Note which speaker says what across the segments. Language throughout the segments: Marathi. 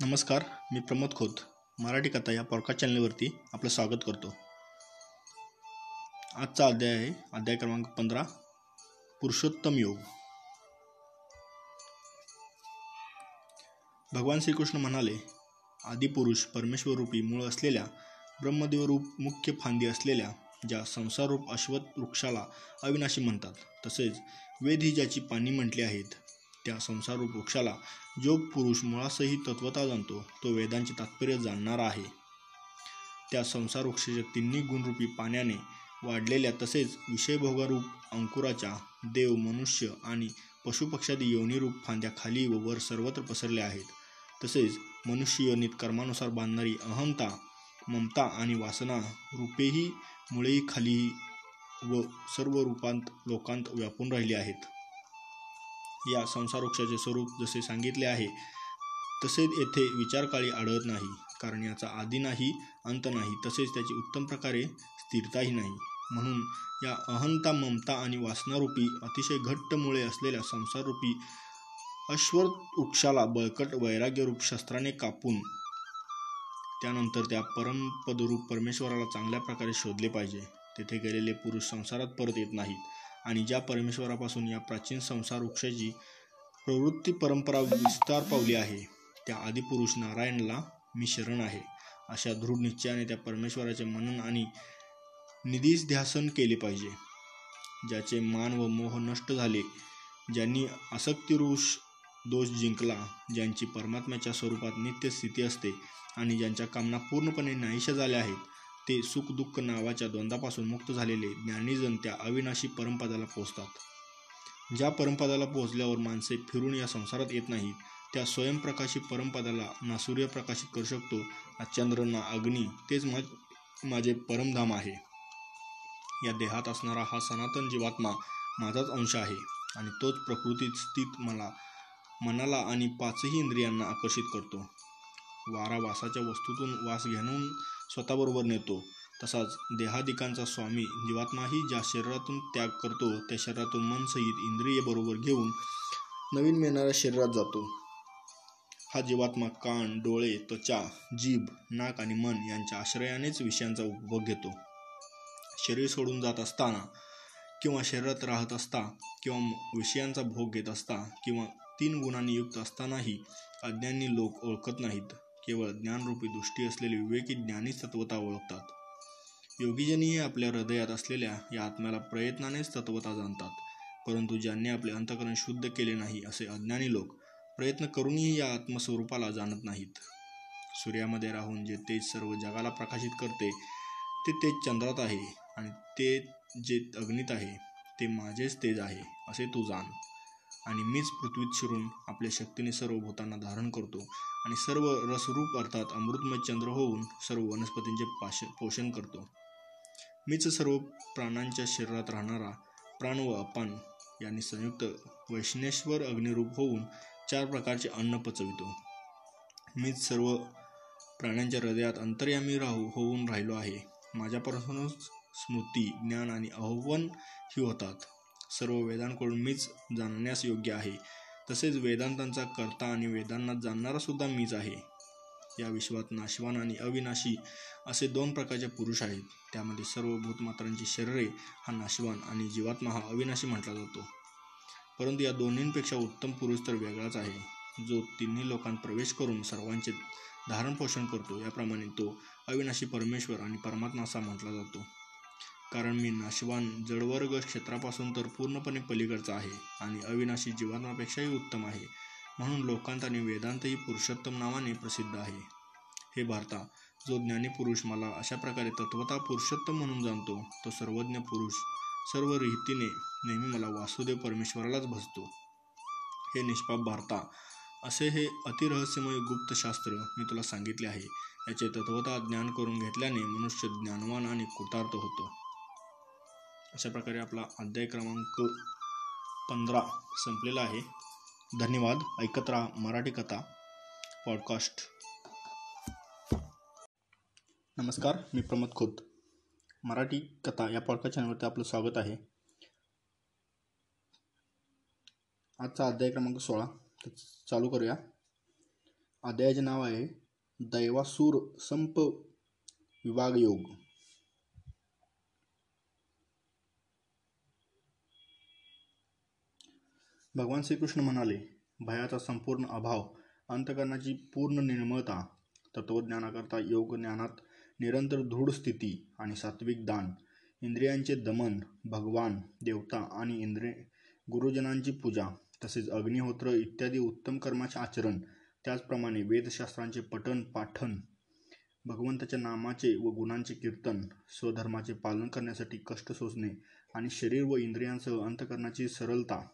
Speaker 1: नमस्कार मी प्रमोद खोत. मराठी कथा या पॉडकास्ट चॅनलवरती आपलं स्वागत करतो. आजचा अध्याय आहे अध्याय क्रमांक पंधरा पुरुषोत्तम योग. भगवान श्रीकृष्ण म्हणाले आदिपुरुष परमेश्वर रूपी मूळ असलेल्या ब्रह्मदेवरूप मुख्य फांदी असलेल्या ज्या संसाररूप अश्वत वृक्षाला अविनाशी म्हणतात तसेच वेद ही ज्याची पाणी म्हटली आहेत त्या संसारूप वृक्षाला जोग पुरुष मुळासही तत्वता जाणतो तो वेदांचे तात्पर्य जाणणारा आहे. त्या संसार वृक्षाच्या तिन्ही गुणरूपी पाण्याने वाढलेल्या तसेच विषयभोगारूप अंकुराच्या देव मनुष्य आणि पशुपक्षादी योनीरूप फांद्या खाली व वर सर्वत्र पसरल्या आहेत. तसेच मनुष्य योनीत कर्मानुसार बांधणारी अहंता ममता आणि वासना रूपेही मुळेही खाली व सर्व रूपांत लोकांत व्यापून राहिली आहेत. या संसारोक्षाचे स्वरूप जसे सांगितले आहे तसेच येथे विचारकाळी आढळत नाही कारण याचा आधी नाही अंत नाही तसेच त्याची उत्तम प्रकारे स्थिरताही नाही. म्हणून या अहंता ममता आणि वासनारूपी अतिशय घट्ट मुळे असलेल्या संसाररूपी अश्वर वृक्षाला बळकट वैराग्यरूप शस्त्राने कापून त्यानंतर त्या परमपदरूप परमेश्वराला चांगल्या प्रकारे शोधले पाहिजे. तेथे गेलेले पुरुष संसारात परत येत नाहीत. आणि ज्या परमेश्वरापासून या प्राचीन संसार वृक्षाची प्रवृत्ती परंपरा विस्तार पावली आहे त्या आदिपुरुष नारायणला मी शरण आहे. अशा दृढ निश्चयाने त्या परमेश्वराचे मनन आणि निधीस ध्यासन केले पाहिजे. ज्याचे मान व मोह नष्ट झाले ज्यांनी आसक्तिरुष दोष जिंकला ज्यांची परमात्म्याच्या स्वरूपात नित्य स्थिती असते आणि ज्यांच्या कामना पूर्णपणे नाहीशा झाल्या आहेत ते सुखदुःख नावाच्या द्वंद्वापासून मुक्त झालेले ज्ञानीजन त्या अविनाशी परमपदाला पोहोचतात. ज्या परमपदाला पोहोचल्यावर माणसे फिरून या संसारात येत नाहीत त्या स्वयंप्रकाशी परमपदाला ना सूर्य प्रकाशित करू शकतो ना चंद्र ना अग्नी तेच मा माझे परमधाम आहे. या देहात असणारा हा सनातन जीवात्मा माझाच अंश आहे आणि तोच प्रकृतीत स्थित मला मनाला आणि पाचही इंद्रियांना आकर्षित करतो. वारा वासाच्या वस्तूतून वास घेऊन स्वतःबरोबर नेतो. तसाच देहादिकांचा स्वामी जीवात्माही ज्या शरीरातून त्याग करतो त्या शरीरातून मनसहित इंद्रिय बरोबर घेऊन नवीन मिळणाऱ्या शरीरात जातो. हा जीवात्मा कान डोळे त्वचा जीभ नाक आणि मन यांच्या आश्रयानेच विषयांचा उपभोग घेतो. शरीर सोडून जात असताना किंवा शरीरात राहत असता किंवा विषयांचा भोग घेत असता किंवा तीन गुणांनी युक्त असतानाही अज्ञानी लोक ओळखत नाहीत. केवळ ज्ञानरूपी दृष्टी असलेले विवेकी ज्ञानी तत्वता ओळखतात. योगीजनीही आपल्या हृदयात असलेल्या या आत्म्याला प्रयत्नानेच तत्वता जाणतात. परंतु ज्यांनी आपले अंतकरण शुद्ध केले नाही असे अज्ञानी लोक प्रयत्न करूनही या आत्मस्वरूपाला जाणत नाहीत. सूर्यामध्ये राहून जे तेज सर्व जगाला प्रकाशित करते ते तेज चंद्रात आहे आणि ते जे अग्नीत आहे ते माझेच तेज आहे असे तू जाण. आणि मीच पृथ्वीत शिरून आपल्या शक्तीने सर्व भूतांना धारण करतो आणि सर्व रसरूप अर्थात अमृतमय चंद्र होऊन सर्व वनस्पतींचे पाश पोषण करतो. मीच सर्व प्राणांच्या शरीरात राहणारा प्राण व अपान यांनी संयुक्त वैष्णेश्वर अग्निरूप होऊन चार प्रकारचे अन्न पचवितो. मीच सर्व प्राण्यांच्या हृदयात अंतर्यामी राहू होऊन राहिलो आहे. माझ्यापासूनच स्मृती ज्ञान आणि आव्हान ही होतात. सर्व वेदांकडून मीच जाणण्यास योग्य आहे. तसेच वेदांतांचा कर्ता आणि वेदांना जाणणारा सुद्धा मीच आहे. या विश्वात नाशवान आणि अविनाशी असे दोन प्रकारचे पुरुष आहेत. त्यामध्ये सर्व भूतमात्रांची शरीरे हा नाशवान आणि जीवात्मा हा अविनाशी म्हटला जातो. परंतु या दोन्हींपेक्षा उत्तम पुरुष तर वेगळाच आहे. जो तिन्ही लोकांत प्रवेश करून सर्वांचे धारण पोषण करतो याप्रमाणे तो अविनाशी परमेश्वर आणि परमात्मा असा म्हटला जातो. कारण मी नाशवान जडवर्ग क्षेत्रापासून तर पूर्णपणे पलीकडचा आहे आणि अविनाशी जीवात्मापेक्षाही उत्तम आहे. म्हणून लोकांत आणि वेदांतही पुरुषोत्तम नावाने प्रसिद्ध आहे. हे भारता जो ज्ञानी पुरुष मला अशा प्रकारे तत्वता पुरुषोत्तम म्हणून जाणतो तो सर्वज्ञ पुरुष सर्व रीतीने नेहमी मला वासुदेव परमेश्वरालाच भजतो. हे निष्पाप भारता असे हे अतिरहस्यमय गुप्तशास्त्र मी तुला सांगितले आहे याचे तत्वता ज्ञान करून घेतल्याने मनुष्य ज्ञानवान आणि कृतार्थ होतो. अशा प्रकारे आपला अध्याय क्रमांक पंधरा संपलेला आहे. धन्यवाद. ऐकत राहा मराठी कथा पॉडकास्ट. नमस्कार मी प्रमोद खोत. मराठी कथा या पॉडकास्ट चॅनलवरती आपलं स्वागत आहे. आजचा अध्याय क्रमांक सोळा. चालू करूया. अध्यायाचे नाव आहे दैवासूर संप विभाग योग भगवान श्रीकृष्ण म्हणाले भयाचा संपूर्ण अभाव अंतकरणाची पूर्ण निर्मळता तत्वज्ञानाकरता योग ज्ञानात निरंतर दृढ स्थिती आणि सात्विक दान इंद्रियांचे दमन भगवान देवता आणि इंद्रिय गुरुजनांची पूजा तसेच अग्निहोत्र इत्यादी उत्तम कर्माचे आचरण त्याचप्रमाणे वेदशास्त्रांचे पठण पाठन भगवंताच्या नामाचे व गुणांचे कीर्तन स्वधर्माचे पालन करण्यासाठी कष्ट सोसणे आणि शरीर व इंद्रियांसह अंतकरणाची सरलता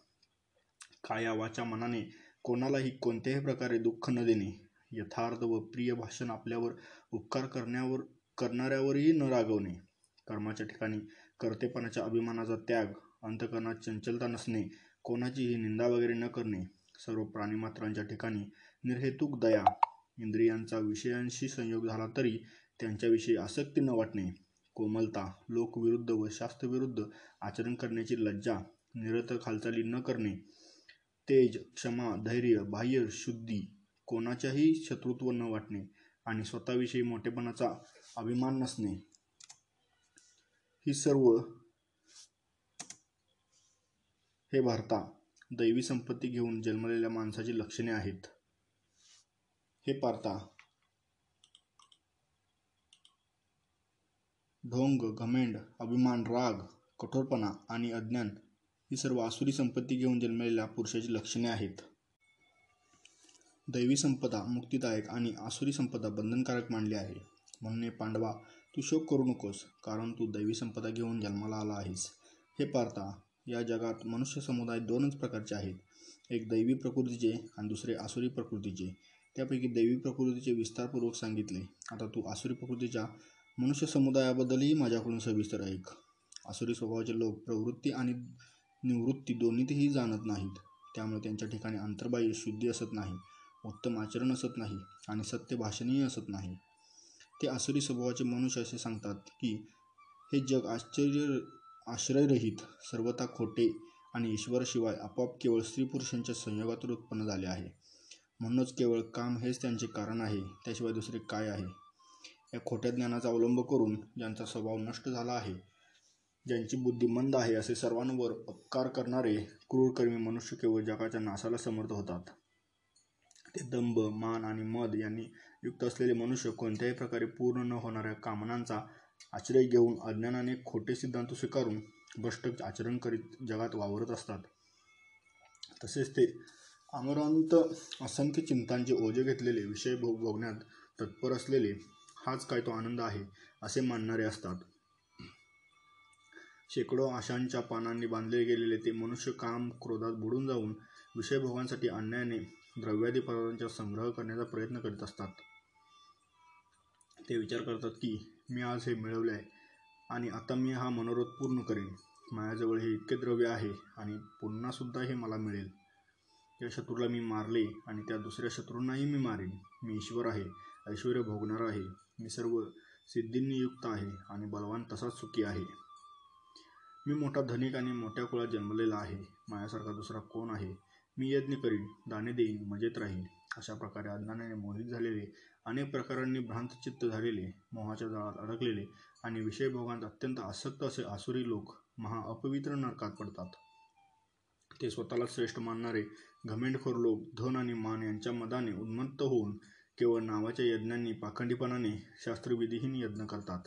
Speaker 1: कायावाच्या मनाने कोणालाही कोणत्याही प्रकारे दुःख न देणे यथार्थ व प्रिय भाषण आपल्यावर उपकार करण्यावर करणाऱ्यावरही न रागवणे कर्माच्या ठिकाणी कर्तेपणाच्या अभिमानाचा त्याग अंतकरणात चंचलता नसणे कोणाचीही निंदा वगैरे न करणे सर्व प्राणीमात्रांच्या ठिकाणी निर्हेतुक दया इंद्रियांचा विषयांशी संयोग झाला तरी त्यांच्याविषयी आसक्ती न वाटणे कोमलता लोकविरुद्ध व शास्त्रविरुद्ध आचरण करण्याची लज्जा निरर्थक हालचाली न करणे तेज क्षमा धैर्य बाह्य शुद्धी कोणाच्याही शत्रुत्व न वाटणे आणि स्वतःविषयी मोठेपणाचा अभिमान नसणे. ही सर्व हे भारता दैवी संपत्ती घेऊन जन्मलेल्या माणसाची लक्षणे आहेत. हे पारता ढोंग घमेंड अभिमान राग कठोरपणा आणि अज्ञान ही सर्व आसुरी संपत्ती घेऊन जन्मलेल्या पुरुषाची लक्षणे आहेत. दैवी संपदा मुक्तिदायक आणि आसुरी संपदा बंधनकारक मानली आहे. म्हणून पांडवा तू शोक करू नकोस कारण तू दैवी संपदा घेऊन जन्माला आला आहेस हे पार्था या जगात मनुष्य समुदाय दोनच प्रकारचे आहेत. एक दैवी प्रकृतीचे आणि दुसरे आसुरी प्रकृतीचे. त्यापैकी दैवी प्रकृतीचे विस्तारपूर्वक सांगितले. आता तू आसुरी प्रकृतीच्या मनुष्य समुदायाबद्दलही माझ्याकडून सविस्तर ऐक. आसुरी स्वभावाचे लोक प्रवृत्ती आणि निवृत्ती दोन्हीतही जाणत नाहीत. त्यामुळे त्यांच्या ठिकाणी अंतर्बाह्य शुद्धी असत नाही उत्तम आचरण असत नाही आणि सत्य भाषणही असत नाही. ते आसुरी स्वभावाचे मनुष्य असे सांगतात की हे जग आश्चर्य आश्रयरहित सर्वता खोटे आणि ईश्वराशिवाय आपोआप केवळ स्त्री पुरुषांच्या संयोगातून उत्पन्न झाले आहे. म्हणूनच केवळ काम हेच त्यांचे कारण आहे त्याशिवाय दुसरे काय आहे? या खोट्या ज्ञानाचा अवलंब करून ज्यांचा स्वभाव नष्ट झाला आहे. ज्यांची बुद्धी मंद आहे असे सर्वांवर अपकार करणारे क्रूरकर्मी मनुष्य केवळ जगाच्या नासाला समर्थ होतात. ते दंभ मान आणि मद यांनी युक्त असलेले मनुष्य कोणत्याही प्रकारे पूर्ण न होणाऱ्या कामनांचा आश्रय घेऊन अज्ञानाने खोटे सिद्धांत स्वीकारून भ्रष्ट आचरण करीत जगात वावरत असतात. तसेच ते अमरांत असंख्य चिंतांचे ओझे घेतलेले विषय भोग भोगण्यात तत्पर असलेले हाच काय तो आनंद आहे असे मानणारे असतात. शेकडो आशांच्या पानांनी बांधले गेलेले ते मनुष्य काम क्रोधात बुडून जाऊन विषयभोगांसाठी अन्यायाने द्रव्यादी पदार्थांचा संग्रह करण्याचा प्रयत्न करीत असतात. ते विचार करतात की मी आज हे मिळवले आहे आणि आता मी हा मनोरथ पूर्ण करेन. माझ्याजवळ हे इतके द्रव्य आहे आणि पुन्हासुद्धा हे मला मिळेल. त्या शत्रूला मी मारले आणि त्या दुसऱ्या शत्रूंनाही मी मारेन. मी ईश्वर आहे ऐश्वर भोगणार आहे. मी सर्व सिद्धींनी युक्त आहे आणि बलवान तसाच सुखी आहे. मी मोठा धनिक आणि मोठ्या कुळात जन्मलेला आहे. माझ्यासारखा दुसरा कोण आहे? मी यज्ञ करीन दाणे देईन मजेत राहीन. अशा प्रकारे अज्ञानाने मोहित झालेले अनेक प्रकारांनी भ्रांतचित्त झालेले मोहाच्या जाळात अडकलेले आणि विषयभोगांत अत्यंत आसक्त असे आसुरी लोक महा अपवित्र नरकात पडतात. ते स्वतःला श्रेष्ठ मानणारे घमेंडखोर लोक धन आणि मान यांच्या मदाने उन्मत्त होऊन केवळ नावाच्या यज्ञांनी पाखंडीपणाने शास्त्रविधीहीन यज्ञ करतात.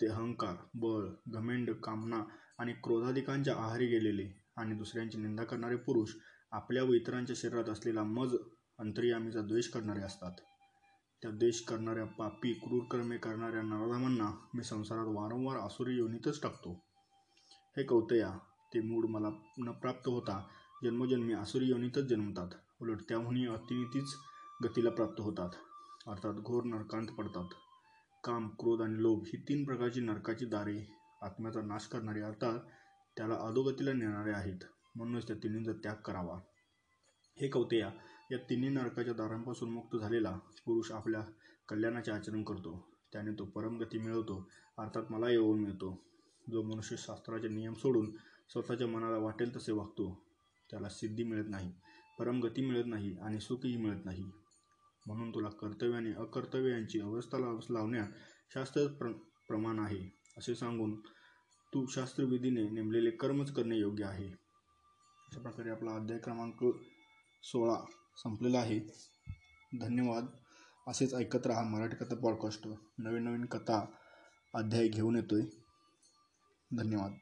Speaker 1: ते अहंकार बळ घमेंड कामना आणि क्रोधाधिकांच्या आहारी गेलेले आणि दुसऱ्यांची निंदा करणारे पुरुष आपल्या व इतरांच्या शरीरात असलेला मज अंतर्यामीचा द्वेष करणारे असतात. त्या द्वेष करणाऱ्या पापी क्रूरकर्मे करणाऱ्या नराधामांना मी संसारात वारंवार आसुरी योनीतच टाकतो. हे कौतया ते मूड मला न प्राप्त होता जन्मोजन्मी आसुरी योनीतच जन्मतात. उलट त्याहूनही अतिनीतीच गतीला प्राप्त होतात. अर्थात घोर नरकांत पडतात. काम क्रोध आणि लोभ ही तीन प्रकारची नरकाची दारे आत्म्याचा नाश करणारी अर्थात त्याला अधोगतीला नेणारे आहेत. म्हणूनच त्या तिन्हींचा त्याग करावा. हे कवतेया या तिन्ही नरकाच्या दारांपासून मुक्त झालेला पुरुष आपल्या कल्याणाचे आचरण करतो. त्याने तो परमगती मिळवतो अर्थात मला येऊन मिळतो जो मनुष्य शास्त्राचे नियम सोडून स्वतःच्या मनाला वाटेल तसे वागतो त्याला सिद्धी मिळत नाही परमगती मिळत नाही आणि सुखही मिळत नाही. म्हणून तुला कर्तव्याने अकर्तव्य यांची अवस्था लाव लावण्यात शास्त्र प्र प्रमाण आहे असे सांगून तू शास्त्रविधीने नेमलेले कर्मच करणे योग्य आहे. अशा प्रकारे आपला अध्याय क्रमांक सोळा संपलेला आहे. धन्यवाद. असेच ऐकत राहा मराठी कथा पॉडकास्ट. नवीन नवीन कथा अध्याय घेऊन येतोय. धन्यवाद.